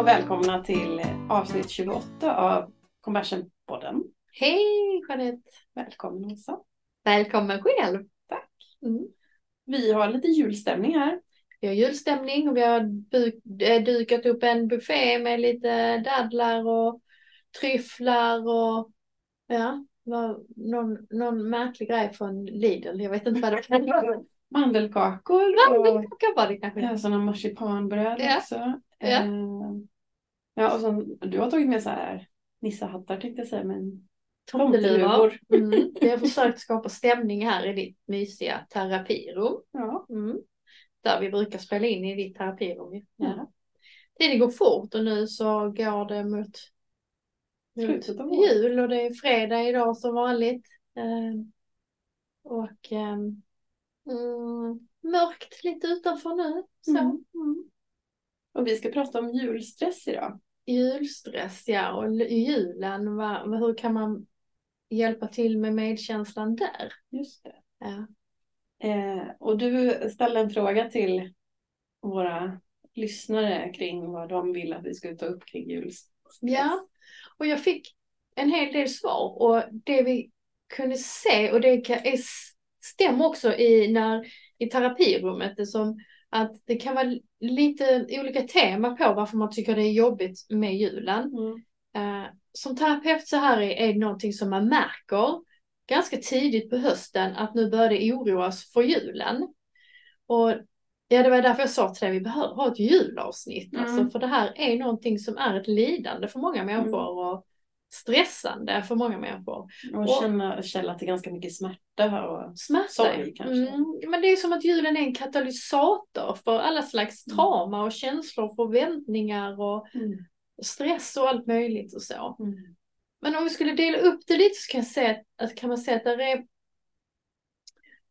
och välkomna till avsnitt 28 av Conversion-podden. Hej Jeanette! Välkommen Åsa. Välkommen själv! Tack. Mm. Vi har lite julstämning här. Vi har julstämning och vi har eh, dukat upp en buffé med lite dadlar och tryfflar och ja, någon, någon märklig grej från Lidl. Jag vet inte vad det var. Mandelkakor och Mandelkaka var det kanske. ja, sådana marsipanbröd Ja. också. Ja. Eh, ja, och sen, du har tagit med så här nissehattar tänkte jag säga, men Tomteluvor. Mm. Vi har försökt skapa stämning här i ditt mysiga terapirum. ja. Mm. Där vi brukar spela in i ditt terapirum. Ja. Tiden går fort och nu så går det mot, Slutet av jul och det är fredag idag som vanligt. Eh, och ehm, mm, mörkt lite utanför nu. Så. Mm. Mm. Och vi ska prata om julstress idag. Julstress ja och julen, va, va- hur kan man hjälpa till med medkänslan där? Just det. Ja. Eh, och du ställde en fråga till våra lyssnare kring vad de vill att vi ska ta upp kring julstress. Ja, och jag fick en hel del svar och det vi kunde se och det stämmer också i, när, i terapirummet det som att det kan vara lite olika tema på varför man tycker det är jobbigt med julen. Mm. Eh, som terapeut så här är, är det någonting som man märker ganska tidigt på hösten att nu börjar det oroas för julen. Och ja, det var därför jag sa till dig, vi behöver ha ett julavsnitt. Mm. Alltså, för det här är någonting som är ett lidande för många människor och stressande för många människor. Och känna källa till ganska mycket smärta och Smärta. Sorg, kanske. Mm, men det är som att julen är en katalysator för alla slags Mm. trauma och känslor, förväntningar och mm. stress och allt möjligt och så. Mm. Men om vi skulle dela upp det lite så kan, jag säga att, att, kan man säga att det är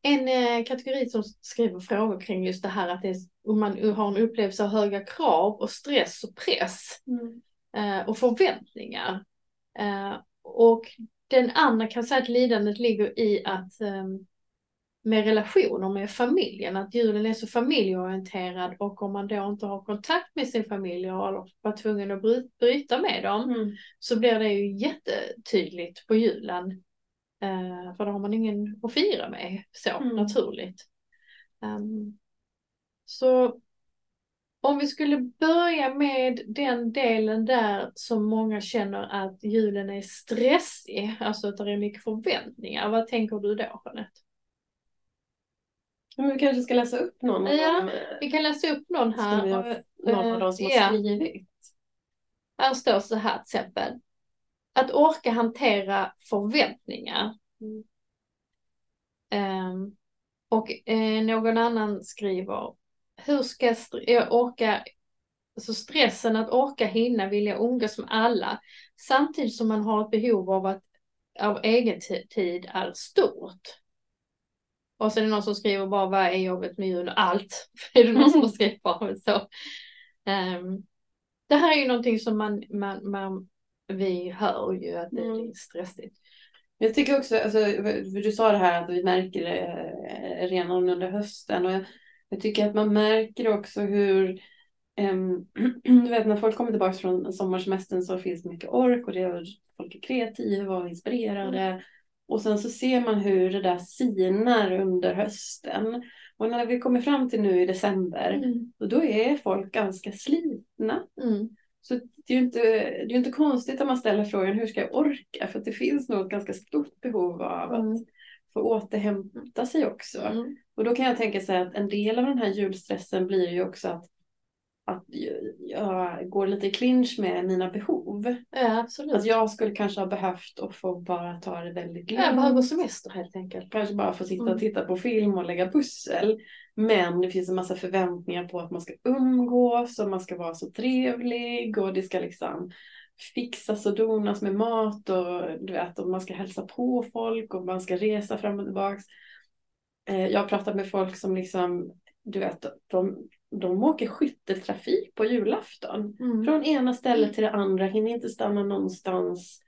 en eh, kategori som skriver frågor kring just det här att det är, om man har en upplevelse av höga krav och stress och press Mm. eh, och förväntningar. Eh, och den andra kan säga att lidandet ligger i att eh, med relationer med familjen, att julen är så familjeorienterad och om man då inte har kontakt med sin familj och var tvungen att bry- bryta med dem Mm. så blir det ju jättetydligt på julen. Eh, för då har man ingen att fira med så Mm. naturligt. Ehm, så om vi skulle börja med den delen där som många känner att julen är stressig, alltså att det är mycket förväntningar. Vad tänker du då Jeanette? Men vi kanske ska läsa upp någon av Ja, dem. eh, Vi kan läsa upp någon här. Skulle vi ha och, Någon av dem som har ja. skrivit. Här står så här till exempel. Att orka hantera förväntningar. Mm. Ehm, och eh, någon annan skriver. Hur ska jag, orka, alltså stressen att orka hinna vilja umgås med alla. Samtidigt som man har ett behov av att av egen ti- tid är stort. Och så är det någon som skriver bara vad är jobbet med jul? Allt. är det någon som har skrivit bara så. Ehm, det här är ju någonting som man, man, man vi hör ju att det Mm. är stressigt. Jag tycker också, alltså, du sa det här att vi märker det eh, redan under hösten och jag, jag tycker att man märker också hur ehm, du vet när folk kommer tillbaka från sommarsemestern så finns det mycket ork och det är, folk är kreativa och inspirerade och sen så ser man hur det där sinar under hösten och när vi kommer fram till nu i december Mm. och då är folk ganska slitna Mm. så det är ju inte, det är inte konstigt att man ställer frågan hur ska jag orka? För att det finns nog ett ganska stort behov av att Mm. få återhämta sig också. Mm. Och då kan jag tänka sig att en del av den här julstressen blir ju också att, att jag går lite i clinch med mina behov. Ja, absolut. Att jag skulle kanske ha behövt att få bara ta det väldigt jag behöver lugnt. semester helt enkelt. Kanske bara få sitta Mm. och titta på film och lägga pussel. Men det finns en massa förväntningar på att man ska umgås och man ska vara så trevlig och det ska liksom fixas och donas med mat och du vet, och man ska hälsa på folk och man ska resa fram och tillbaks. Eh, Jag har pratat med folk som liksom, du vet, de, de åker skytteltrafik på julafton. Mm. Från ena stället till det andra, hinner inte stanna någonstans.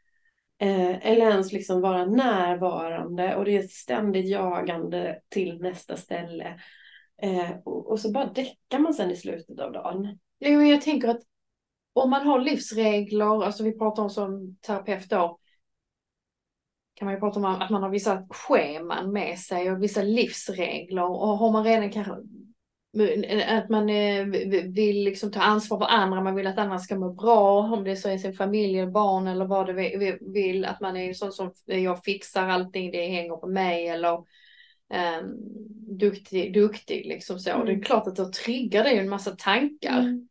Eh, eller ens liksom vara närvarande och det är ständigt jagande till nästa ställe. Eh, och, och så bara däckar man sen i slutet av dagen. Men jag tänker att om man har livsregler, alltså vi pratar om som terapeut då, kan man ju prata om att man har vissa scheman med sig och vissa livsregler och har man redan kanske att man eh, vill liksom ta ansvar för andra, man vill att andra ska må bra, om det så är sin familj, barn eller vad det vill, att man är sån som jag fixar allting, det hänger på mig eller um, duktig, duktig liksom så. Mm. Det är mm. klart att då triggar det ju en massa tankar. Mm.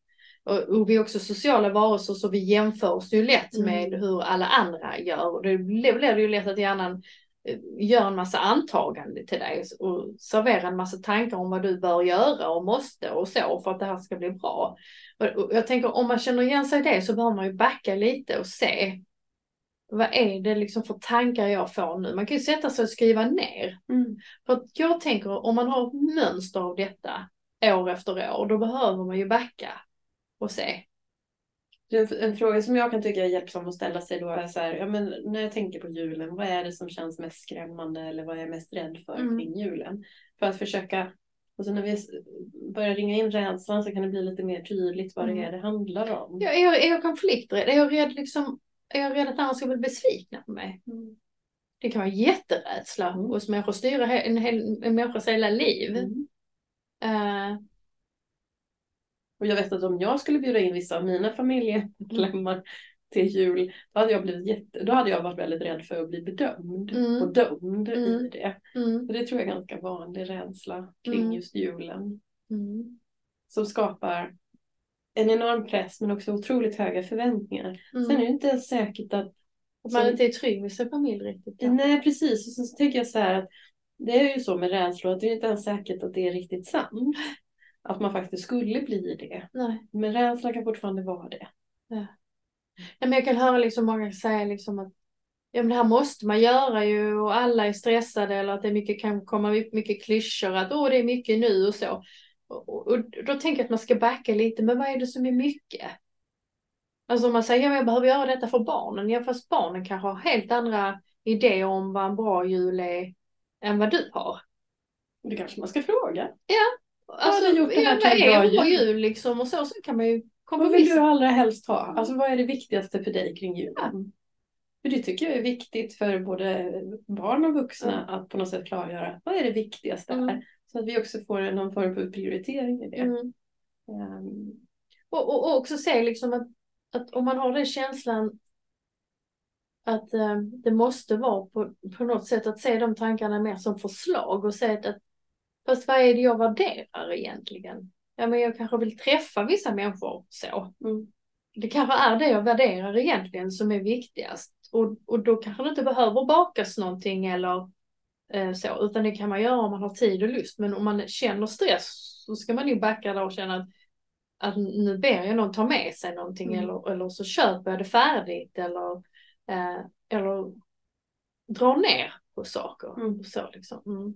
Och, vi är också sociala varelser så vi jämför oss ju lätt mm. med hur alla andra gör. Och då blir det ju lätt att hjärnan eh, gör en massa antaganden till dig och serverar en massa tankar om vad du bör göra och måste och så för att det här ska bli bra. Och jag tänker om man känner igen sig i det så behöver man ju backa lite och se vad är det liksom för tankar jag får nu? Man kan ju sätta sig och skriva ner. Mm. För att jag tänker om man har ett mönster av detta år efter år, då behöver man ju backa och se. En, en fråga som jag kan tycka är hjälpsam att ställa sig då är så här, ja men när jag tänker på julen, vad är det som känns mest skrämmande eller vad är jag mest rädd för mm. kring julen? För att försöka, och så när vi börjar ringa in rädslan så kan det bli lite mer tydligt vad mm. det är det handlar om. Ja, är, jag, är jag konflikträdd? Är jag rädd liksom är jag rädd att andra ska bli besvikna på mig. Mm. Det kan vara jätterädsla mm. hos människor, styra en, hel, en människas hela liv. Mm. Uh, och jag vet att om jag skulle bjuda in vissa av mina familjemedlemmar till jul, då hade jag, blivit jätte, då hade jag varit väldigt rädd för att bli bedömd mm. och dömd mm. i det. Mm. det tror jag är ganska vanlig rädsla kring mm. just julen. Mm. Som skapar en enorm press men också otroligt höga förväntningar. Mm. Sen är det inte ens säkert att... Att man inte är trygg med sin familj riktigt. Ja. Nej precis, och så tänker jag så här att det är ju så med rädslor att det är inte ens säkert att det är riktigt sant. Att man faktiskt skulle bli det. Nej. Men rädsla kan fortfarande vara det. Ja. Ja, men jag kan höra liksom många säga liksom att ja, men det här måste man göra ju och alla är stressade eller att det mycket, kan komma mycket klyschor att åh det är mycket nu och så. Och, och, då tänker jag att man ska backa lite, men vad är det som är mycket? Alltså om man säger, ja, jag behöver göra detta för barnen, ja fast barnen kanske har helt andra idéer om vad en bra jul är än vad du har. Det kanske man ska fråga. Ja, alltså, vad gjort ja, vad är en bra jul? jul liksom och så, så kan man ju Vad vill du allra helst ha? Alltså vad är det viktigaste för dig kring julen? Ja. För det tycker jag är viktigt för både barn och vuxna ja. att på något sätt klargöra vad är det viktigaste mm. här. Så att vi också får någon form av prioritering i det. Mm. Um. Och, och, och, också se liksom att, att om man har den känslan att eh, det måste vara på, på något sätt att se de tankarna mer som förslag och se att fast vad är det jag värderar egentligen? Ja men jag kanske vill träffa vissa människor så. Mm. Det kanske är det jag värderar egentligen som är viktigast. Och, och då kanske det inte behöver bakas någonting eller Eh, så, utan det kan man göra om man har tid och lust. Men om man känner stress så ska man ju backa där och känna att, att nu ber jag någon ta med sig någonting mm. eller, eller så köper jag det färdigt eller, eh, eller drar ner på saker. Mm. Så liksom. Mm.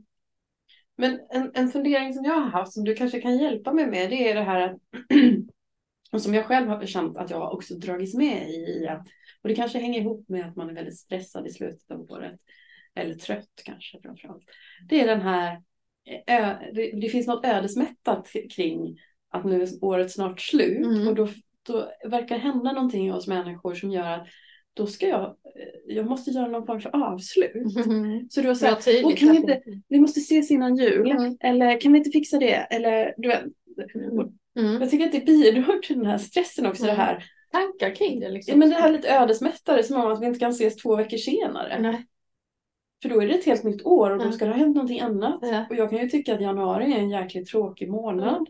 Men en, en fundering som jag har haft som du kanske kan hjälpa mig med det är det här att och som jag själv har känt att jag också dragits med i. Att, och det kanske hänger ihop med att man är väldigt stressad i slutet av året eller trött kanske framförallt. Det är den här, det, finns något ödesmättat kring att nu är året snart slut mm. och då, då verkar hända någonting i oss människor som gör att då ska jag, jag måste göra någon form för avslut. Mm. Så du har sagt, och kan vi, inte, vi måste ses innan jul, mm. eller kan vi inte fixa det? Eller, du vet, mm. Jag tycker att det bidrar till den här stressen också, det mm. här tankar kring det. Liksom. Ja, men det här lite ödesmättade, som om att vi inte kan ses två veckor senare. Nej. För då är det ett helt nytt år och då ska det ha hänt någonting annat. Ja. Och jag kan ju tycka att januari är en jäkligt tråkig månad.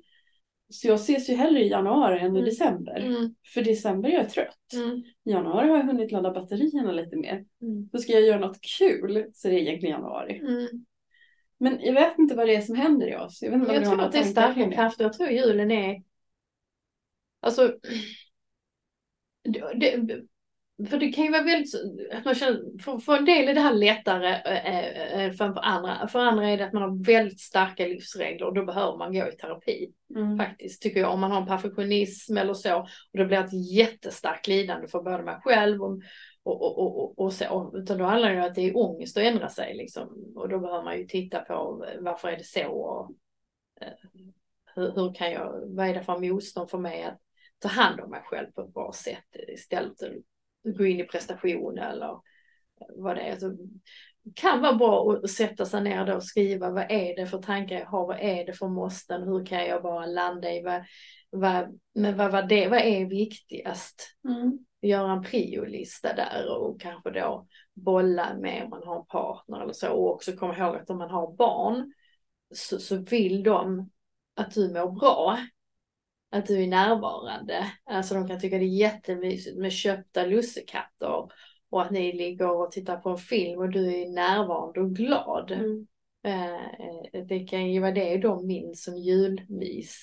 Så jag ses ju hellre i januari än i mm. december. Mm. För december är jag trött. Mm. I januari har jag hunnit ladda batterierna lite mer. Mm. Då ska jag göra något kul så det är egentligen januari. Mm. Men jag vet inte vad det är som händer i oss. Jag, vet inte jag tror att det är starka krafter. Jag tror julen är... Alltså... Det, för det kan ju vara väldigt, att man känner, för, för en del är det här lättare äh, för, för andra. För andra är det att man har väldigt starka livsregler och då behöver man gå i terapi. Mm. Faktiskt, tycker jag. Om man har en perfektionism eller så. Och det blir ett jättestarkt lidande för både mig själv och, och, och, och, och så. Utan då handlar det om att det är ångest att ändra sig. Liksom. Och då behöver man ju titta på varför är det så. Och, äh, hur, hur kan jag, vad är det för motstånd för mig att ta hand om mig själv på ett bra sätt istället gå in i prestation eller vad det är. Alltså, kan vara bra att sätta sig ner då och skriva vad är det för tankar jag har, vad är det för måsten, hur kan jag bara landa i vad, vad, men vad, vad, det, vad är viktigast? Mm. Göra en priolista där och kanske då bolla med om man har en partner eller så och också komma ihåg att om man har barn så, så vill de att du mår bra. Att du är närvarande. Alltså de kan tycka det är jättemysigt med köpta lussekatter och att ni ligger och tittar på en film och du är närvarande och glad. Mm. Eh, det kan ju vara det de minns som julmys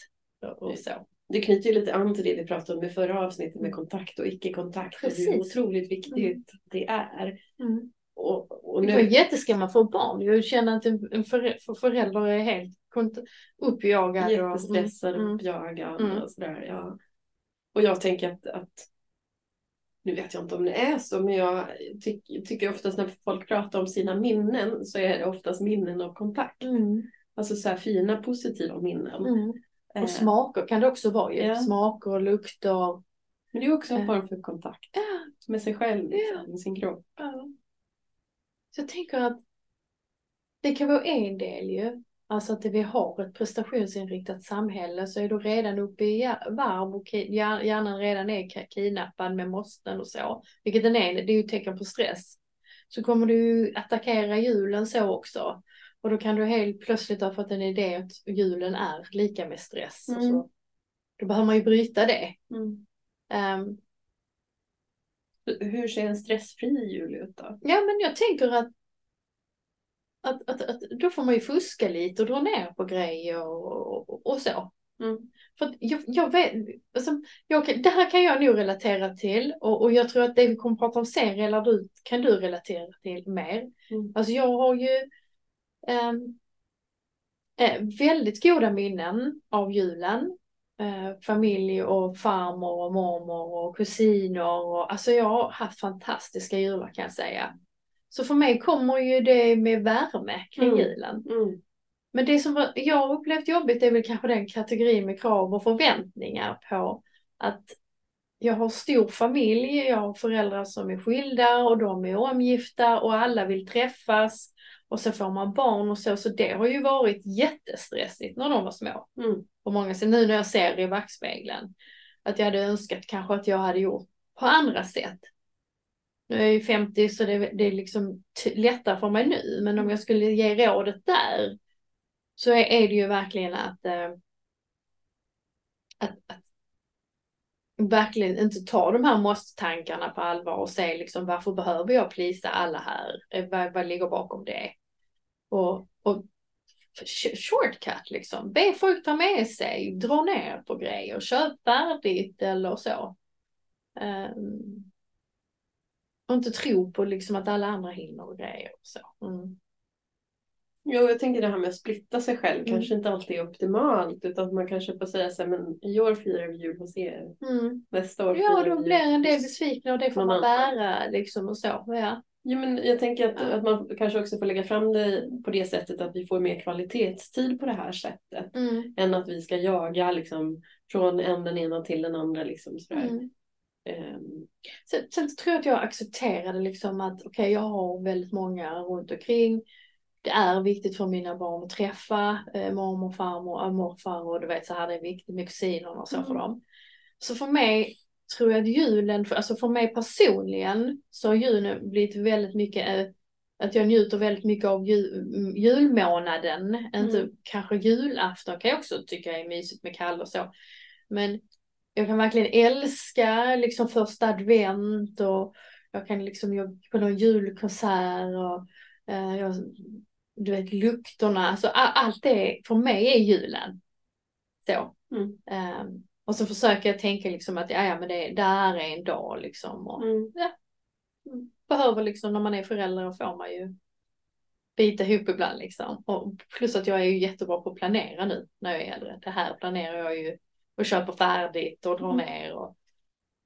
och så. Det knyter ju lite an till det vi pratade om i förra avsnittet med kontakt och icke-kontakt. Precis. Hur otroligt viktigt Mm. det är. Mm. Och, och Det nu, var jätteskrämmande man får barn. Jag känner att en för förälder är helt uppjagad. och- jättestressad och Mm. uppjagad Mm. och sådär. Ja. Och jag tänker att, att nu vet jag inte om det är så, men jag ty- tycker oftast när folk pratar om sina minnen så är det oftast minnen av kontakt. Mm. Alltså så här fina positiva minnen. Mm. Eh, Och smaker kan det också vara ju. Ja. Smaker och lukter. Men det är också en Eh. form för kontakt Ja. med sig själv, Ja. liksom, med sin kropp. Ja. Så jag tänker att det kan vara en del ju. Alltså att vi har ett prestationsinriktat samhälle så är du redan uppe i varv och hjärnan redan är ki- kidnappad med måsten och så. Vilket den är, det är ju ett tecken på stress. Så kommer du attackera julen så också. Och då kan du helt plötsligt ha fått en idé att julen är lika med stress. Mm. så. Då behöver man ju bryta det. Mm. Ehm, Hur ser en stressfri jul ut då? Ja, men jag tänker att, att, att, att då får man ju fuska lite och dra ner på grejer och, och, och så. Mm. För jag, jag vet, alltså, jag, det här kan jag nog relatera till och, och jag tror att det vi kommer att prata om sen relar du, kan du relatera till mer. Mm. Alltså jag har ju eh, väldigt goda minnen av julen. Eh, familj och farmor och mormor och kusiner. Och, alltså jag har haft fantastiska jular kan jag säga. Så för mig kommer ju det med värme kring Mm. julen. Mm. Men det som jag har upplevt jobbigt är väl kanske den kategorin med krav och förväntningar på att jag har stor familj, jag har föräldrar som är skilda och de är omgifta och alla vill träffas. Och så får man barn och så, så det har ju varit jättestressigt när de var små. Mm. På många sätt, nu när jag ser i backspegeln. Att jag hade önskat kanske att jag hade gjort på andra sätt. Nu är jag ju 50 så det, det är liksom lättare för mig nu. Men om jag skulle ge rådet där så är, är det ju verkligen att, eh, att, att verkligen inte ta de här måste-tankarna på allvar och se liksom varför behöver jag plisa alla här? Eh, Vad, vad ligger bakom det? Och, och sh- shortcut liksom. Be folk ta med sig, dra ner på grejer, köp färdigt eller så. Ehm, och inte tro på liksom att alla andra hinner och grejer och så. Mm. Jo, jag tänker det här med att splitta sig själv Mm. kanske inte alltid är optimalt utan att man kanske får säga så här, men i år firar vi jul hos er, Mm. nästa år Ja, då blir en del besvikna och det får man bära liksom och så. Ja. Jo, men jag tänker att, att man kanske också får lägga fram det på det sättet att vi får mer kvalitetstid på det här sättet Mm. än att vi ska jaga liksom från en den ena till den andra liksom sådär. Mm. Ehm, Sen, sen tror jag att jag accepterade liksom att okej, jag har väldigt många runt omkring. Det är viktigt för mina barn att träffa eh, mormor, farmor, äh, morfar och du vet så här, det är viktigt med kusinerna och så för Mm. dem. Så för mig tror jag att julen, för, alltså för mig personligen så har julen blivit väldigt mycket eh, att jag njuter väldigt mycket av jul, mm, julmånaden. Inte Mm. kanske julafton kan jag också tycka är mysigt med Kalle och så. Men jag kan verkligen älska liksom första advent och jag kan liksom gå på någon julkonsert och eh, jag, du vet lukterna, alltså allt det för mig är julen. Så. Mm. Ehm, och så försöker jag tänka liksom att ja, ja men det, det här är en dag liksom. Och mm. behöver liksom när man är förälder får man ju bita ihop ibland liksom. Och plus att jag är ju jättebra på att planera nu när jag är äldre. Det här planerar jag ju och köper färdigt och drar Mm. ner och,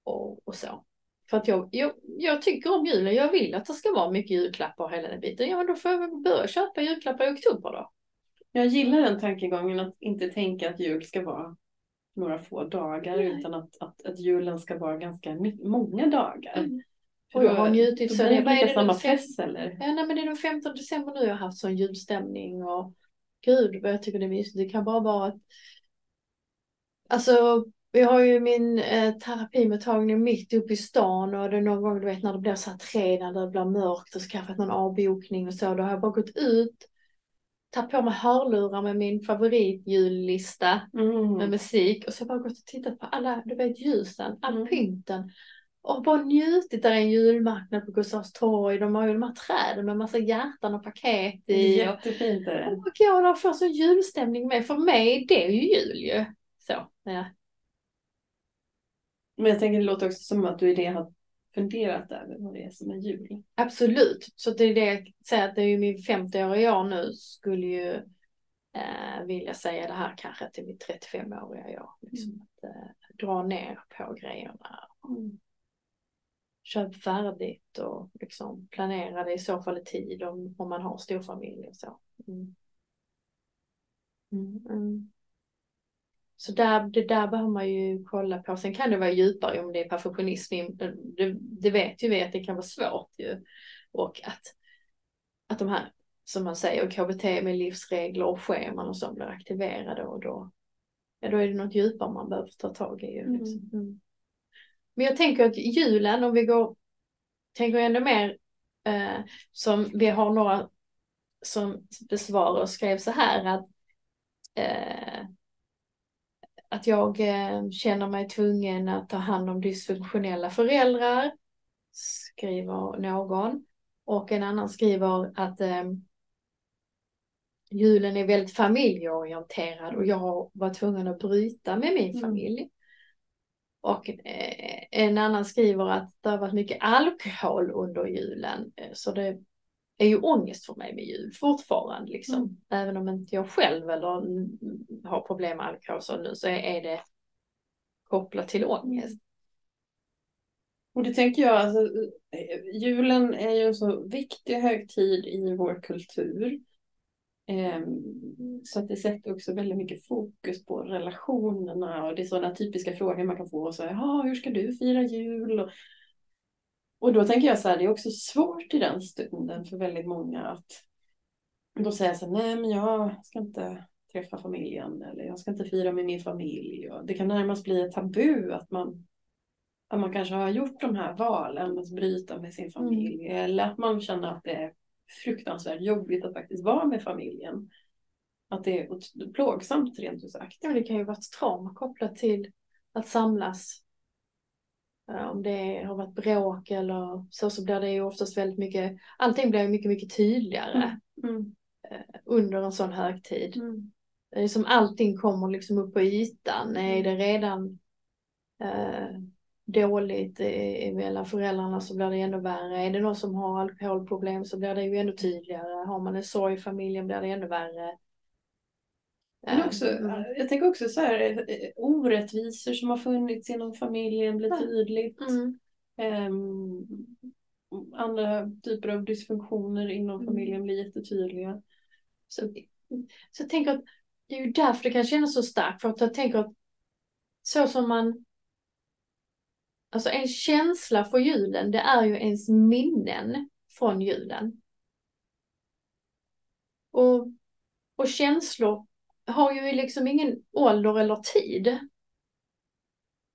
och, och så. För att jag, jag, jag tycker om julen, jag vill att det ska vara mycket julklappar och hela den biten. Ja men då får jag väl börja köpa julklappar i oktober då. Jag gillar den tankegången att inte tänka att jul ska vara några få dagar Nej. utan att, att, att julen ska vara ganska många dagar. Mm. Och jag har njutit då så. blir Det- det samma press eller? Ja, nej, men det är den 15 december nu jag har haft sån julstämning och gud vad jag tycker det är mysigt. Det kan bara vara att Alltså, vi har ju min eh, terapimottagning mitt uppe i stan och det är någon gång du vet när det blir så här tre när det blir mörkt och skaffat någon avbokning och så. Då har jag bara gått ut, tagit på mig hörlurar med min favoritjullista med Mm. musik och så har jag bara gått och tittat på alla, du vet ljusen, all Mm. pynten. Och bara njutit. Där är en julmarknad på Gustavs torg. De har ju de här träden med massa hjärtan och paket i. Jättefint är det. och går där och får så julstämning med. För mig, det är ju jul ju. Så, ja. Men jag tänker det låter också som att du i det har funderat över vad det är som är jul. Absolut. Så det är det jag säger att det är ju min 50-åriga år nu. Skulle ju eh, vilja säga det här kanske till mitt 35-åriga år. Liksom, att eh, dra ner på grejerna. Mm. köp färdigt och liksom planera det i så fall i tid om, om man har storfamilj och så. Mm. Mm. Så där, det där behöver man ju kolla på. Sen kan det vara djupare om det är perfektionism. Det, det, det vet ju vi att det kan vara svårt ju. Och att, att de här, som man säger, KBT med livsregler och scheman och så blir aktiverade och då, ja, då är det något djupare man behöver ta tag i. ju, Mm. Liksom. Mm. Men jag tänker att julen, om vi går, tänker ännu mer, eh, som vi har några som besvarar och skrev så här att eh, att jag eh, känner mig tvungen att ta hand om dysfunktionella föräldrar, skriver någon. Och en annan skriver att eh, julen är väldigt familjeorienterad och jag varit tvungen att bryta med min Mm. familj. Och eh, en annan skriver att det har varit mycket alkohol under julen. eh, Så det är ju ångest för mig med jul fortfarande liksom. Mm. Även om inte jag själv eller har problem med alkohol så nu så är, det kopplat till ångest. Och det tänker jag, alltså, julen är ju en så viktig högtid i vår kultur. Ehm, så att det sätter också väldigt mycket fokus på relationerna och det är sådana typiska frågor man kan få. Så här, "Ja, hur ska du fira jul? Och, och då tänker jag så här, det är också svårt i den stunden för väldigt många att då säga så här, nej men jag ska inte träffa familjen eller jag ska inte fira med min familj. Och det kan närmast bli ett tabu att man att man kanske har gjort de här valen att bryta med sin familj eller att man känner att det är fruktansvärt jobbigt att faktiskt vara med familjen. Att det är plågsamt rent ut sagt. Ja, det kan ju vara ett trauma kopplat till att samlas. Eh, Om det har varit bråk eller så, så blir det ju oftast väldigt mycket, allting blir ju mycket, mycket tydligare Mm. under en sån högtid. Mm. Det är som allting kommer liksom upp på ytan. Är det redan eh, dåligt eh, mellan föräldrarna så blir det ännu värre. Är det någon som har alkoholproblem så blir det ju ännu tydligare. Har man en sorg i familjen blir det ännu värre. Men Eh, också, jag tänker också så här, eh, orättvisor som har funnits inom familjen blir tydligt. Mm. Ehm, andra typer av dysfunktioner inom Mm. familjen blir jättetydliga. Så, så jag tänker att det är ju därför det kan kännas så starkt. För att jag tänker att så som man... Alltså en känsla för julen, det är ju ens minnen från julen. Och, och känslor har ju liksom ingen ålder eller tid.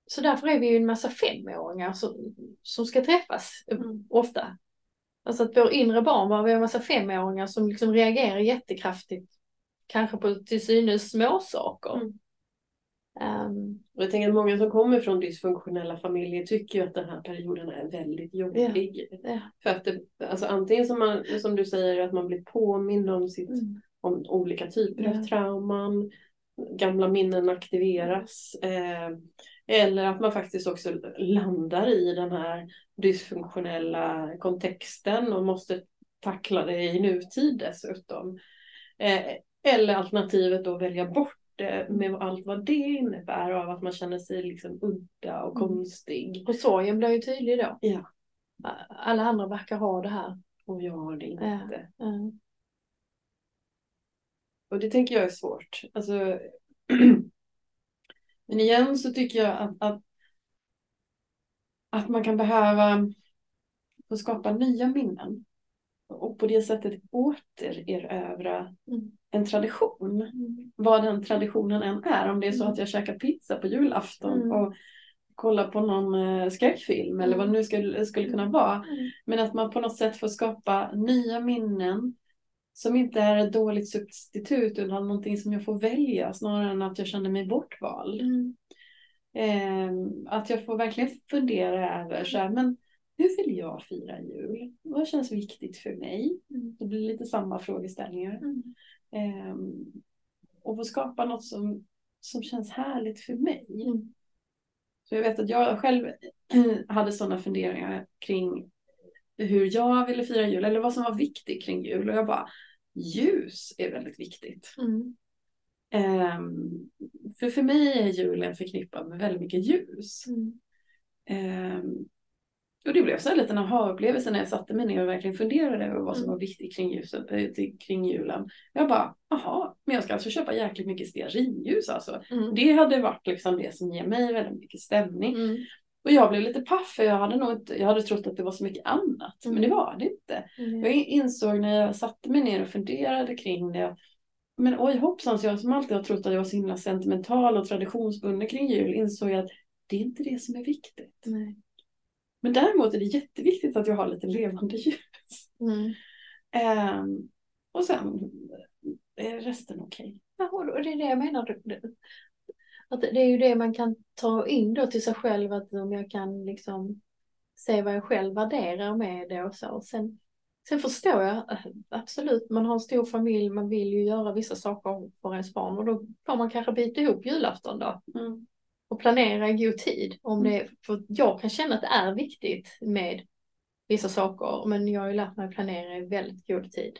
Så därför är vi ju en massa femåringar som, som ska träffas Mm. ofta. Alltså att vår inre barn, var en massa femåringar som liksom reagerar jättekraftigt. Kanske på till synes små saker. Mm. Ehm, Och jag tänker att många som kommer från dysfunktionella familjer tycker ju att den här perioden är väldigt jobbig. ja. För att det, alltså antingen som, man, som du säger att man blir påmind om, sitt, Mm. Om olika typer Ja. av trauman, gamla minnen aktiveras. Eh, eller att man faktiskt också landar i den här dysfunktionella kontexten och måste tackla det i nutid dessutom. Eh, eller alternativet då välja bort det med allt vad det innebär av att man känner sig liksom udda och Mm. konstig. Och sorgen blir ju tydlig då. Ja. Alla andra verkar ha det här. Och jag har det inte. Mm. Och det tänker jag är svårt. Alltså, Men igen så tycker jag att, att, att man kan behöva få skapa nya minnen. Och på det sättet återerövra Mm. en tradition. Mm. Vad den traditionen än är. Om det är så att jag käkar pizza på julafton Mm. och kollar på någon eh, skräckfilm eller vad det nu skulle, skulle kunna vara. Mm. Men att man på något sätt får skapa nya minnen som inte är ett dåligt substitut utan någonting som jag får välja snarare än att jag känner mig bortvald. Mm. Ehm, att jag får verkligen fundera över så här, men hur vill jag fira jul? Vad känns viktigt för mig? Mm. Det blir lite samma frågeställningar. Mm. Ehm, och få skapa något som, som känns härligt för mig. Mm. Så jag vet att jag själv hade sådana funderingar kring hur jag ville fira jul eller vad som var viktigt kring jul. Och jag bara, ljus är väldigt viktigt. Mm. Ehm, för för mig är julen förknippad med väldigt mycket ljus. Mm. Ehm, och det blev så här lite en aha-upplevelse när jag satte mig ner och verkligen funderade över vad som Mm. var viktigt kring, ljuset, äh, kring julen. Jag bara, aha, men jag ska alltså köpa jäkligt mycket stearinljus alltså. Mm. Det hade varit liksom det som ger mig väldigt mycket stämning. Mm. Och jag blev lite paff för jag hade nog inte, jag hade trott att det var så mycket annat. Men Mm. det var det inte. Mm. Jag insåg när jag satte mig ner och funderade kring det. Men oj hoppsan, så jag som alltid har trott att jag var så himla sentimental och traditionsbunden kring jul insåg jag att det är inte det som är viktigt. Nej. Men däremot är det jätteviktigt att jag har lite levande ljus. Mm. Ehm, och sen är resten okej. Ja, och det är det jag menar. Att det är ju det man kan ta in då till sig själv, att om jag kan liksom se vad jag själv värderar med det och så. Sen, sen förstår jag eh, absolut, man har en stor familj, man vill ju göra vissa saker för ens barn och då får man kanske byta ihop julafton då Mm. och planera i god tid. Om det, för jag kan känna att det är viktigt med vissa saker, men jag har ju lärt mig att planera i väldigt god tid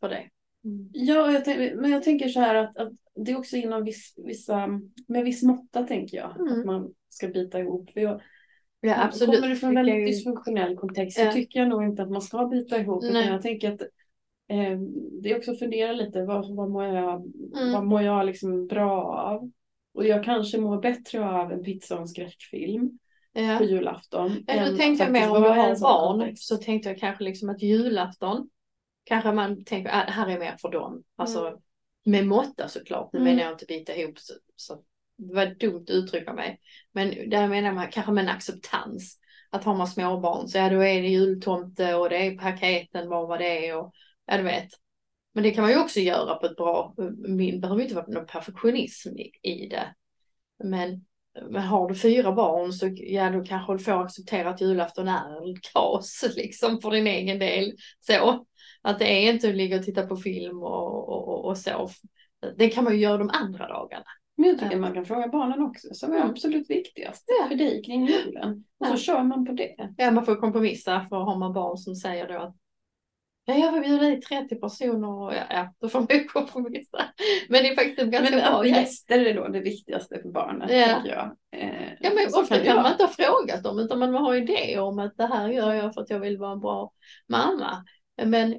för det. Mm. Ja, jag tänk, men jag tänker så här att, att det är också inom viss, vissa, med viss måtta tänker jag. Mm. Att man ska byta ihop. För jag, Ja, absolut. Kommer du från en väldigt ju- dysfunktionell kontext Ja. så tycker jag nog inte att man ska byta ihop. Utan Nej. jag tänker att eh, det är också att fundera lite. Vad, vad mår jag, Mm. vad mår jag liksom bra av? Och jag kanske mår bättre av en pizza och en skräckfilm Ja. på julafton. Ja, nu tänkte jag mer om jag har barn kontext. så tänkte jag kanske liksom att julafton kanske man tänker att här är mer för dem. Alltså med måtta såklart. Nu Mm. menar jag inte bita ihop så, så det var dumt att uttrycka mig. Men där menar man kanske med en acceptans. Att har man småbarn så ja då är det jultomte och det är paketen vad vad det är och ja du vet. Men det kan man ju också göra på ett bra, det behöver inte vara någon perfektionism i, i det. Men, men har du fyra barn så ja då kanske du får acceptera att julafton är en kaos liksom för din egen del. Så att det är inte att ligga och titta på film och, och, och, så. Det kan man ju göra de andra dagarna. Men jag tycker man kan fråga barnen också. Som är Mm. absolut viktigast Ja. för dig kring julen. Och så Ja. kör man på det. Ja, man får kompromissa för har man barn som säger då att ja, jag vill bjuda dit 30 personer och ja, ja, då får man ju kompromissa. Men det är faktiskt en ganska Men bra grej. gäster är då det viktigaste för barnet. Ja. Tänker jag. Eh, Ja men ofta kan, vara. man inte ha frågat dem utan man har idéer om att det här gör jag för att jag vill vara en bra mamma. Men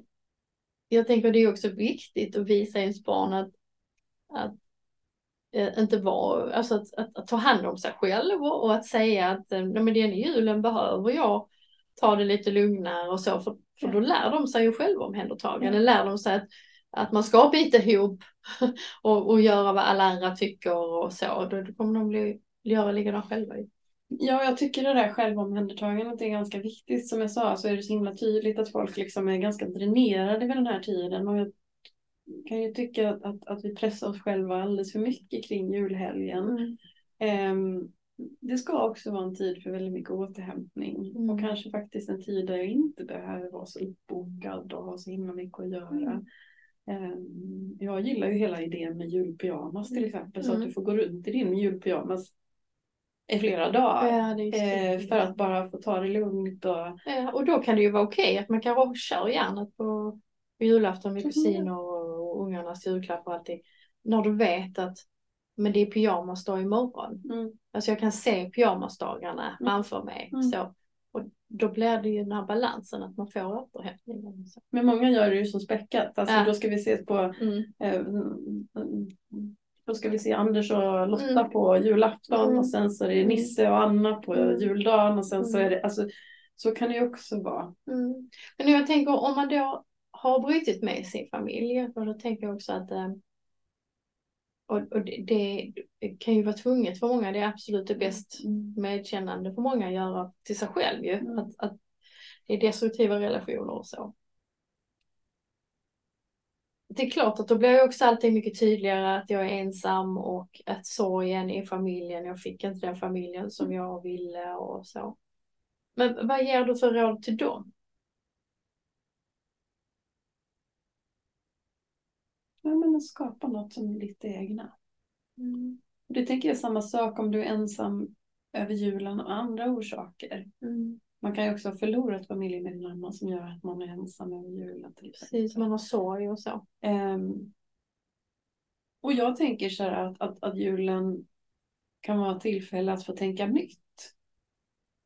jag tänker det är också viktigt att visa ens barn att, att eh, inte vara, alltså att, att, att ta hand om sig själv och, att säga att eh, nej, men den julen behöver jag ta det lite lugnare och så för, för då lär de sig ju självomhändertagande, Ja. lär de sig att, att man ska bita ihop och, och göra vad alla andra tycker och så. Då, då kommer de bli, göra likadant själva. Ja, jag tycker det där självomhändertagandet är ganska viktigt. Som jag sa så är det så himla tydligt att folk liksom är ganska dränerade vid den här tiden. Och jag kan ju tycka att, att, att vi pressar oss själva alldeles för mycket kring julhelgen. Ehm, det ska också vara en tid för väldigt mycket återhämtning. Mm. Och kanske faktiskt en tid där jag inte behöver vara så uppbokad och ha så himla mycket att göra. Mm. Ehm, jag gillar ju hela idén med julpyjamas till exempel. Så att Mm. du får gå runt i din julpyjamas i flera dagar. Ja, Eh, för att bara få ta det lugnt och Ja, och då kan det ju vara okej att man kanske kör järnet på, på julafton med Mm. kusiner och, och ungarnas julklappar och allting. När du vet att men det är pyjamasdag imorgon. mm, Alltså jag kan se pyjamasdagarna framför mig. Mm. Så. Och då blir det ju den här balansen att man får återhämtning. och Så. Men många gör det ju som späckat. Alltså Ja. då ska vi ses på Mm. eh, mm, mm, då ska vi se Anders och Lotta Mm. på julafton Mm. och sen så är det Mm. Nisse och Anna på Mm. juldagen och sen så Mm. är det, alltså så kan det ju också vara. Mm. Men jag tänker om man då har brutit med sin familj, och då tänker jag också att eh, och, och det, det kan ju vara tvunget för många, det är absolut det bäst medkännande för många att göra till sig själv ju. Mm. Att, att det är destruktiva relationer och så. Det är klart att då blir jag också alltid mycket tydligare att jag är ensam och att sorgen i familjen, jag fick inte den familjen som jag ville och så. Men vad ger du för råd till dem? Ja, men att skapa något som är ditt egna. Mm. Och Det tänker jag samma sak om du är ensam över julen av andra orsaker. Mm. Man kan ju också ha förlorat familjemedlemmar som gör att man är ensam över julen. Till. Precis, man har sorg och så. Ehm, och jag tänker så här att, att, att julen kan vara ett tillfälle att få tänka nytt.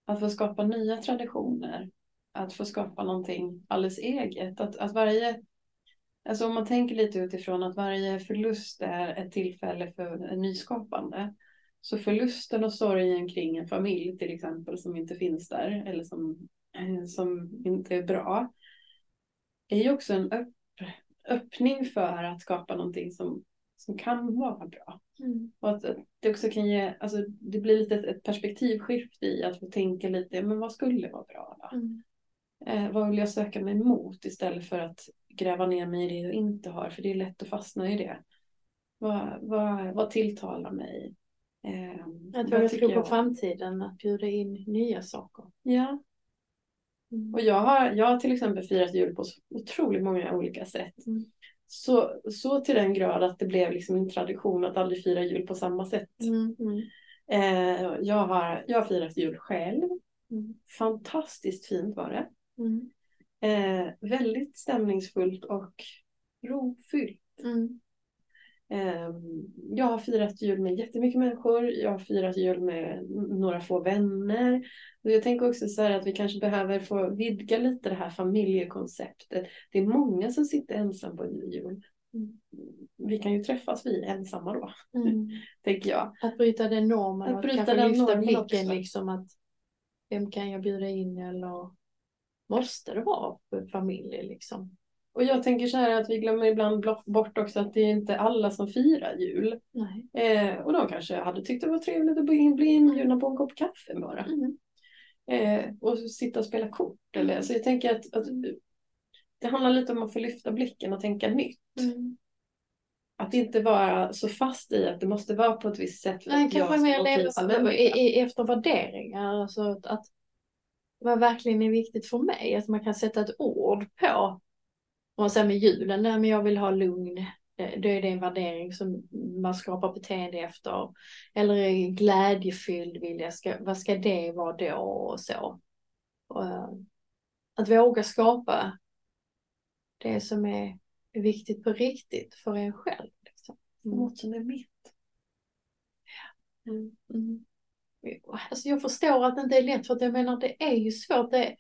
Att få skapa nya traditioner. Att få skapa någonting alldeles eget. Att, att varje, alltså om man tänker lite utifrån att varje förlust är ett tillfälle för en nyskapande. Så förlusten och sorgen kring en familj till exempel som inte finns där eller som, eh, som inte är bra. Är ju också en öpp, öppning för att skapa någonting som, som kan vara bra. Mm. Och att det också kan ge, alltså det blir lite ett, ett perspektivskifte i att få tänka lite, men vad skulle vara bra då? Mm. Eh, vad vill jag söka mig mot istället för att gräva ner mig i det jag inte har, för det är lätt att fastna i det. Vad, vad, vad tilltalar mig? Eh, Att våga tro på framtiden, att bjuda in nya saker. Ja, Mm. och jag har, jag har till exempel firat jul på så otroligt många olika sätt. Mm. Så, så till den grad att det blev liksom en tradition att aldrig fira jul på samma sätt. Mm. Mm. Eh, jag, har, jag har firat jul själv. Mm. Fantastiskt fint var det. Mm. Eh, väldigt stämningsfullt och rofyllt. Mm. Eh, jag har firat jul med jättemycket människor. Jag har firat jul med några få vänner. Och jag tänker också så att vi kanske behöver få vidga lite det här familjekonceptet. Det är många som sitter ensam på jul. Mm. Vi kan ju träffas vi ensamma då, Mm. tänker jag. Att bryta den normen Att och bryta kanske den lyfta blicken liksom att vem kan jag bjuda in eller måste det vara för familj liksom? Och jag tänker så här att vi glömmer ibland bort också att det är inte alla som firar jul. Nej. Eh, och de kanske hade tyckt det var trevligt att bli in- bli inbjudna på en kopp kaffe bara. Mm. Eh, och sitta och spela kort. Eller, så jag tänker att, att det handlar lite om att få lyfta blicken och tänka nytt. Mm. Att inte vara så fast i att det måste vara på ett visst sätt. Nej, kanske mer leva i, i, efter värderingar. Alltså att, att vad verkligen är viktigt för mig. Att man kan sätta ett ord på. Man säger med julen, nej men jag vill ha lugn. Eh, Då är det en värdering som man skapar beteende efter. Eller är glädjefylld vill jag, ska, vad ska det vara då och så. Och, eh, att våga skapa det som är viktigt på riktigt för en själv. Liksom. Mm. Något som är mitt. Mm. Mm. Alltså jag förstår att det inte är lätt för att jag menar det är ju svårt. Det,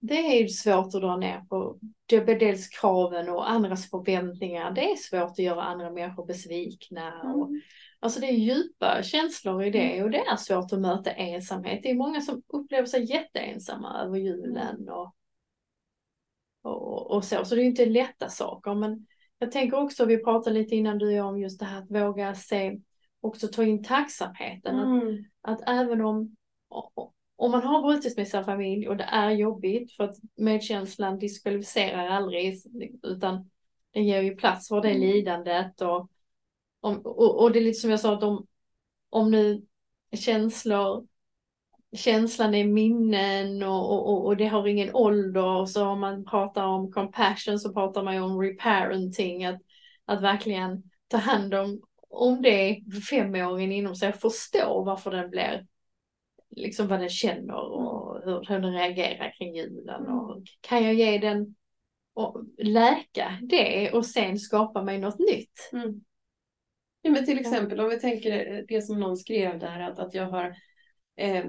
det är ju svårt att dra ner på dels kraven och andras förväntningar. Det är svårt att göra andra människor besvikna. Och, Mm. alltså det är djupa känslor i det och det är svårt att möta ensamhet. Det är många som upplever sig jätteensamma över julen och, och, och så. Så det är ju inte lätta saker. Men jag tänker också, vi pratade lite innan du och jag om just det här att våga se, också ta in tacksamheten. Att Mm. att även om, om man har brutit med sin familj och det är jobbigt för att medkänslan diskvalificerar aldrig utan den ger ju plats för det Mm. lidandet och, och, och det är lite som jag sa att om, om nu känslor känslan är minnen och, och, och- och det har ingen ålder. Så om man pratar om compassion så pratar man ju om reparenting. Att, att verkligen ta hand om, om det femåringen inom sig. Förstå varför den blir, liksom vad den känner och hur, hur den reagerar kring julen. Och kan jag ge den och läka det och sen skapa mig något nytt? Mm. Ja, men till exempel om vi tänker det som någon skrev där att, att jag har eh,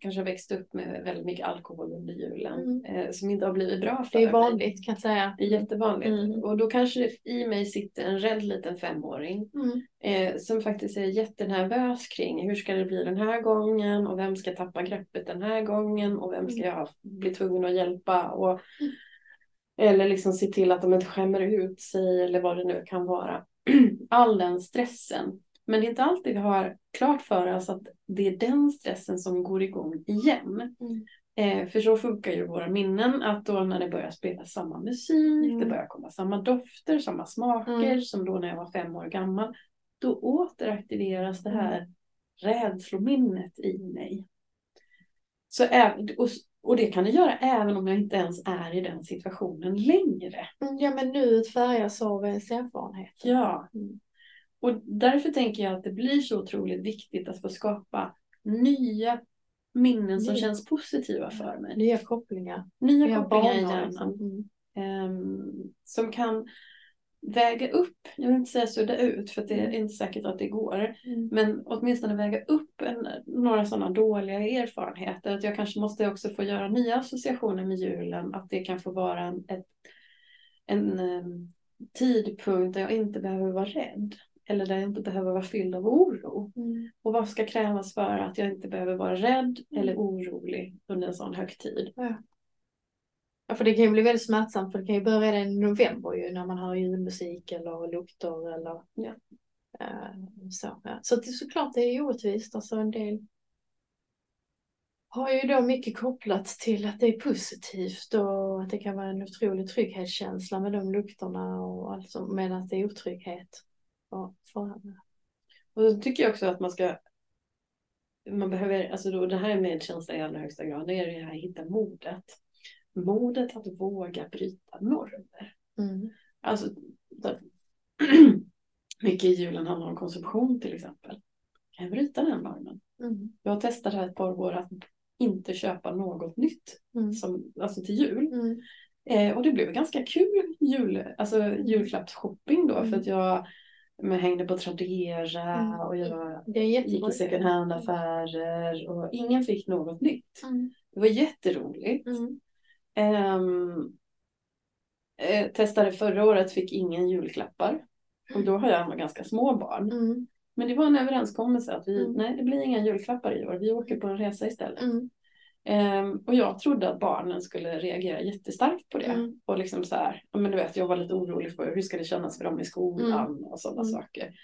kanske har växt upp med väldigt mycket alkohol under julen Mm. eh, som inte har blivit bra för Det är mig. vanligt kan jag säga. Det är jättevanligt. Mm. Och då kanske det i mig sitter en rädd liten femåring Mm. eh, som faktiskt är jättenervös kring hur ska det bli den här gången och vem ska tappa greppet den här gången och vem ska Mm. jag bli tvungen att hjälpa och eller liksom se till att de inte skämmer ut sig eller vad det nu kan vara. All den stressen. Men det är inte alltid vi har klart för oss att det är den stressen som går igång igen. Mm. Eh, för så funkar ju våra minnen att då när det börjar spela samma musik, Mm. det börjar komma samma dofter, samma smaker Mm. som då när jag var fem år gammal. Då återaktiveras det Mm. här rädslominnet i mig. Så och, och det kan det göra även om jag inte ens är i den situationen längre. Mm, Ja men nuet färgas av ens erfarenhet. Ja. Mm. Och därför tänker jag att det blir så otroligt viktigt att få skapa nya minnen som Nya. känns positiva för mig. Nya kopplingar. Nya Nya kopplingar i hjärnan. Liksom. Mm. ehm, som kan väga upp, jag vill inte säga sudda ut för det är inte säkert att det går, Mm. men åtminstone väga upp en, några sådana dåliga erfarenheter. Att jag kanske måste också få göra nya associationer med julen, att det kan få vara en, ett, en ehm, tidpunkt där jag inte behöver vara rädd. Eller där jag inte behöver vara fylld av oro. Mm. Och vad ska krävas för att jag inte behöver vara rädd eller orolig under en sån högtid? Ja, för det kan ju bli väldigt smärtsamt för det kan ju börja redan i november ju när man hör julmusik eller lukter eller Ja. eh, så. Ja. Så det är såklart det är orättvist. Alltså en del har ju då mycket kopplat till att det är positivt och att det kan vara en otrolig trygghetskänsla med de lukterna och allt som, medan det är otrygghet Och så tycker jag också att man ska man behöver, alltså då, det här är medkänsla i allra högsta grad, det är det här hitta modet. Modet att våga bryta normer. Mm. Alltså, där, mycket i julen handlar om konsumtion till exempel. Kan jag bryta den normen? Mm. Jag har testat här ett par år att inte köpa något nytt Mm. som, alltså till jul. Mm. Eh, och det blev ganska kul jul, alltså julklappsshopping då Mm. för att jag men, hängde på Tradera Mm. och jag gick i second hand-affärer och ingen fick något nytt. Mm. Det var jätteroligt. Mm. Ehm, eh, testade förra året, fick ingen julklappar. Och då har jag ändå ganska små barn. Mm. Men det var en överenskommelse att vi, Mm. nej det blir inga julklappar i år, vi åker på en resa istället. Mm. Ehm, och jag trodde att barnen skulle reagera jättestarkt på det. Mm. Och liksom så här, men du vet, jag var lite orolig för hur ska det kännas för dem i skolan och sådana Mm. saker.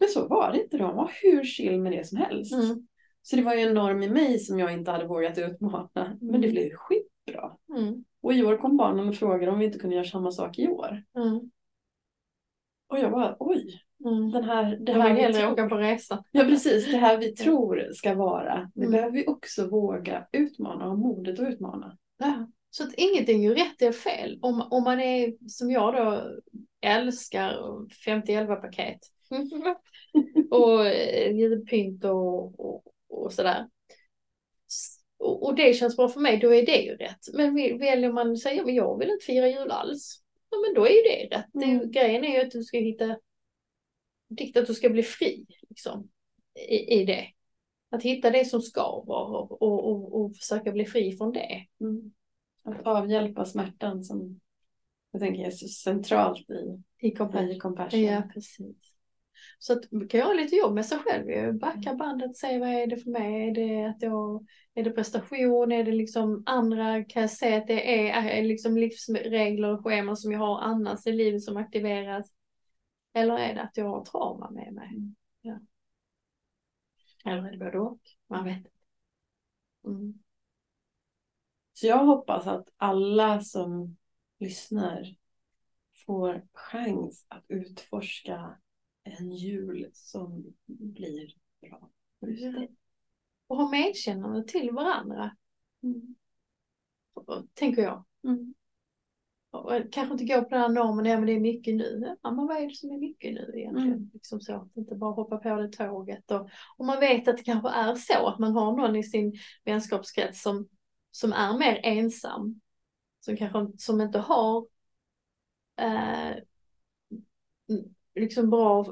Men så var det inte, de var hur chill med det som helst. Mm. Så det var ju en norm i mig som jag inte hade vågat utmana. Men det Mm. blev skitbra. Mm. Och i år kom barnen och frågade om vi inte kunde göra samma sak i år. Mm. Och jag bara, oj, Mm. den här, det Det här hellre tror, åka på resa. ja, precis, det här vi tror ska vara, det Mm. behöver vi också våga utmana, ha modet att utmana. Ja. Så att ingenting är ju rätt eller fel. Om, om man är som jag då älskar 50-11 paket och eh, julpynt och, och, och sådär. Och, och det känns bra för mig, då är det ju rätt. Men väljer man att säga men jag vill inte fira jul alls. Ja men då är ju det rätt. Det, Mm. grejen är ju att du ska hitta, dikt att du ska bli fri liksom i, i det. Att hitta det som skaver och, och, och, och försöka bli fri från det. Mm. Att avhjälpa smärtan som jag tänker är så centralt i, I compassion. i compassion. Ja, precis. Så att kan göra lite jobb med sig själv. Backa bandet, se vad är det för mig? Är det, att jag, är det prestation? Är det liksom andra? Kan jag se att det är, är liksom livsregler och scheman som jag har annars i livet som aktiveras? Eller är det att jag har trauma med mig? Ja. Eller är det både och? Man vet inte. Mm. Så jag hoppas att alla som lyssnar får chans att utforska en jul som blir bra. Det. Och ha medkännande till varandra, Mm. tänker jag. Mm. Och kanske inte gå på den här normen, ja men det är mycket nu. Ja men vad är det som är mycket nu egentligen? Mm. Liksom så, att inte bara hoppa på det tåget. Och, och man vet att det kanske är så att man har någon i sin vänskapskrets som, som är mer ensam. Som kanske som inte har eh, liksom bra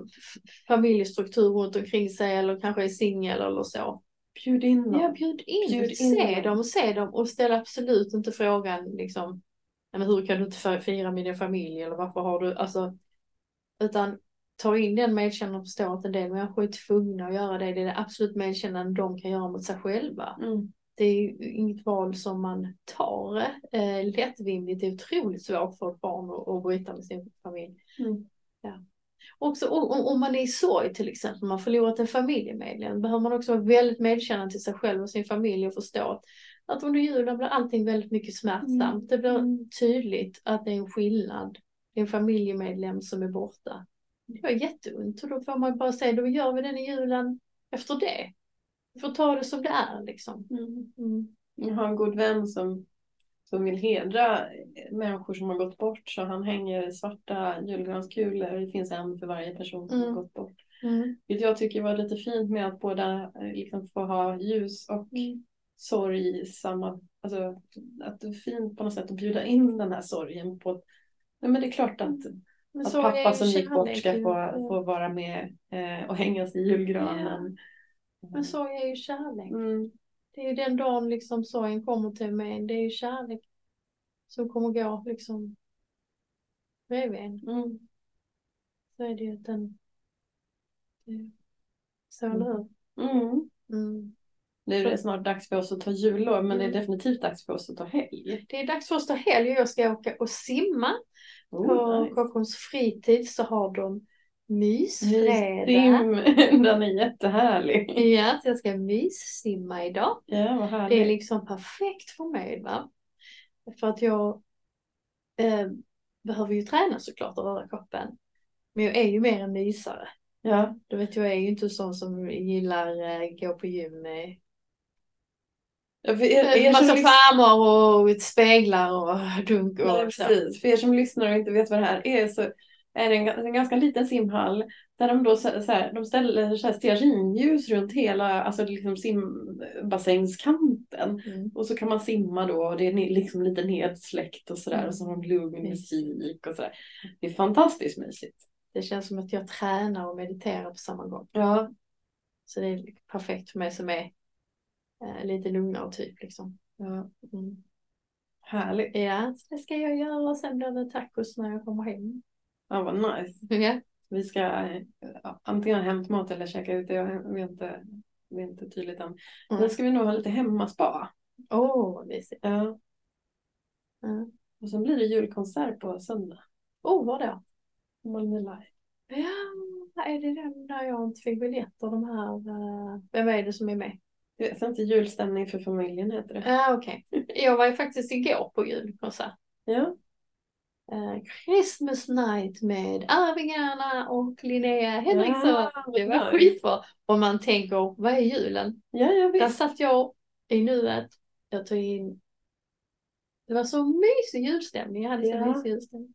familjestruktur runt omkring sig eller kanske är singel eller så. Bjud in dem. Ja, bjud in, Bjud in se dem. dem och se dem och ställ absolut inte frågan liksom, "Nej, men hur kan du inte fi- fira med din familj eller varför har du, alltså, utan ta in den medkännande och förstå att en del människor är tvungna att göra det. Det är det absolut medkännande de kan göra mot sig själva. Mm. Det är inget val som man tar eh, lättvindigt. Det är otroligt svårt för ett barn att, att bryta med sin familj. Mm. Ja. Också om, om- om man är i sorg till exempel, man har förlorat en familjemedlem, behöver man också vara väldigt medkännande till sig själv och sin familj och förstå att, att under julen blir allting väldigt mycket smärtsamt. Mm. Det blir Mm. tydligt att det är en skillnad. Det är en familjemedlem som är borta. Det var jätteont och då får man bara säga, då gör vi den i julen efter det. Vi får ta det som det är liksom. Mm. Mm. Jag har en god vän som, som vill hedra människor som har gått bort så han hänger svarta julgranskulor. Det finns en för varje person som Mm. har gått bort. Mm. Vilket jag tycker var lite fint med att båda eh, liksom får ha ljus och sorg i samma, alltså att det är fint på något sätt att bjuda in den här sorgen på nej men det är klart att, Men att pappa som gick bort ska få, Ja. få vara med eh, och hängas i julgranen. Men sorg är ju kärlek. Mm. Det är ju den dagen liksom sorgen kommer till mig. Det är ju kärlek som kommer gå liksom bredvid en. Mm. Så är det ju att den... Så eller hur? Mm. Nu är det snart dags för oss att ta jullov men det är Mm. definitivt dags för oss att ta helg. Det är dags för oss att ta helg och jag ska åka och simma. På Oh, nice. Kockums fritid så har de mysfredag. Den är jättehärlig. Ja, så jag ska myssimma idag. Ja, vad Det är härligt. liksom perfekt för mig va. För att jag eh, behöver ju träna såklart och röra kroppen. Men jag är ju mer en mysare. Ja, Du vet jag är ju inte sån som gillar eh, gå på gym Ja, för er, er massa skärmar och speglar och dunk och Nej, så. precis. För er som lyssnar och inte vet vad det här är så är det en, en ganska liten simhall där de då så, så här, de ställer så här stearinljus runt hela alltså liksom simbassängskanten. Mm. Och så kan man simma då och det är liksom lite nedsläckt och sådär och så har de lugn Mm. musik och sådär. Det är fantastiskt mysigt. Det känns som att jag tränar och mediterar på samma gång. Ja, Så det är perfekt för mig som är lite lugnare typ liksom. ja. Mm. härligt. Ja, så det ska jag göra och sen blir det tacos när jag kommer hem. Ja, vad nice. Ja. Vi ska eh, ja, antingen ha hämtmat eller käka ute. Jag vet inte, det är inte tydligt än. Mm. Men ska vi nog ha lite hemmaspa. Åh, vad mysigt. Ja. Ja. Och sen blir det julkonsert på söndag. Oh, vad då? Malmö Live. Ja, är det den där jag inte fick biljetter? De här, eh, vem är det som är med? Jag vet inte, julstämning för familjen heter det. Ja, okej. Jag var ju faktiskt igår på julkonsert. Ja, Eh, Christmas night med Arvingarna och Linnea Henriksson. Ja, det var skitbra. Om man tänker, vad är julen? ja, ja Där visst. satt jag i nuet. Jag tog in. Det var så mysig julstämning. Jag hade så Ja. mysig julstämning.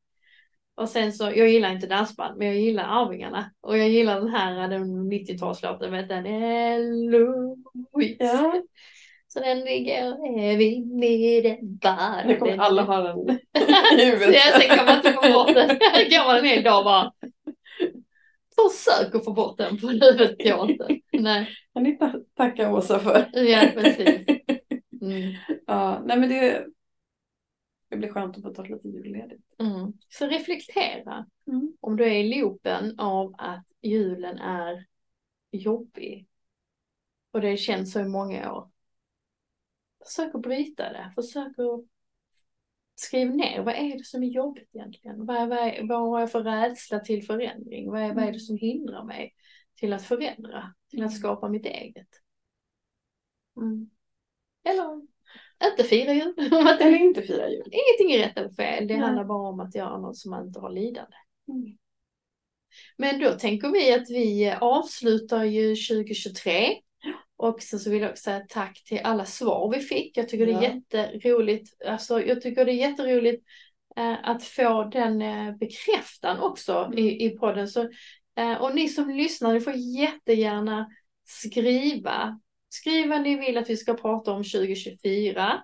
Och sen så, jag gillar inte dansband, men jag gillar Arvingarna. Och jag gillar den här, den 90-talslåten, vet den, Eloise. Ja, Så den ligger i den bara. nu kommer alla ha den i huvudet. jag, sen kan man inte få bort den. kan man en hel dag bara. Försök att få bort den på huvudet går inte. Nej, Kan ni ta- tacka Åsa för? ja precis. Mm. Ja, nej men det, det blir skönt att få ta lite julledigt. Mm. Så reflektera. Mm. Om du är i loopen av att julen är jobbig. Och det känns så i många år. Försök att bryta det. Försök att skriva ner. Vad är det som är jobbigt egentligen? Vad, är, vad, är, vad har jag för rädsla till förändring? Vad är, vad är det som hindrar mig till att förändra? Till att skapa mitt eget? Mm. Eller inte fira jul. Eller inte fira jul. Ingenting är rätt eller fel. Det Nej. handlar bara om att göra något som man inte har lidande. Mm. Men då tänker vi att vi avslutar ju 2023. Och sen så vill jag också säga tack till alla svar vi fick. Jag tycker det är Ja. jätteroligt. Alltså, jag tycker det är jätteroligt eh, att få den eh, bekräftan också i, i podden. Så, eh, och ni som lyssnar, ni får jättegärna skriva. Skriv vad ni vill att vi ska prata om 2024.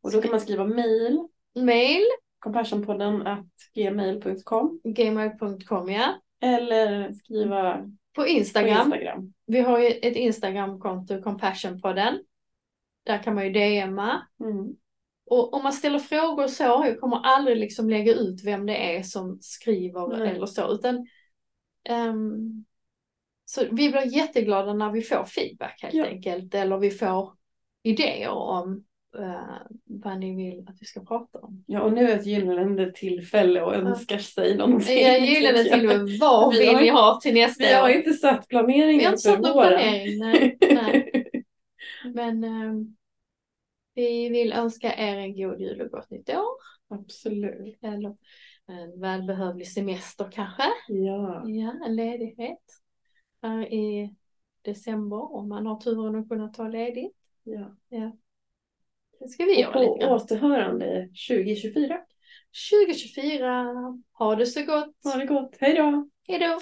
Och då kan man skriva mail, Mail, compassionpodden at gmail.com gmail.com ja. eller skriva På på Instagram. Instagram. Vi har ju ett Instagramkonto, Compassionpodden. Där kan man ju DMa. Mm. Och om man ställer frågor så, jag kommer aldrig liksom lägga ut vem det är som skriver Nej. eller så, utan ehm, så vi blir jätteglada när vi får feedback helt Ja. enkelt, eller vi får idéer om eh, vad ni vill att vi ska prata om. Ja, och nu är ett gyllene tillfälle och önskar sig någonting. Jag gillar det tycker till jag. och med, vad Vi vill ni ha till nästa Vi har år? inte satt planeringen Vi har inte satt någon våren. planering, nej. nej. Men ehm, vi vill önska er en god jul och gott nytt år. Absolut. Eller en välbehövlig semester kanske. Ja. Ja, en ledighet. Här i december om man har turen att kunna ta ledigt. ja. Det ska vi Och göra lite grann. återhörande 2024. 2024. Ha det så gott. Ha det gott. Hej då! Hej då.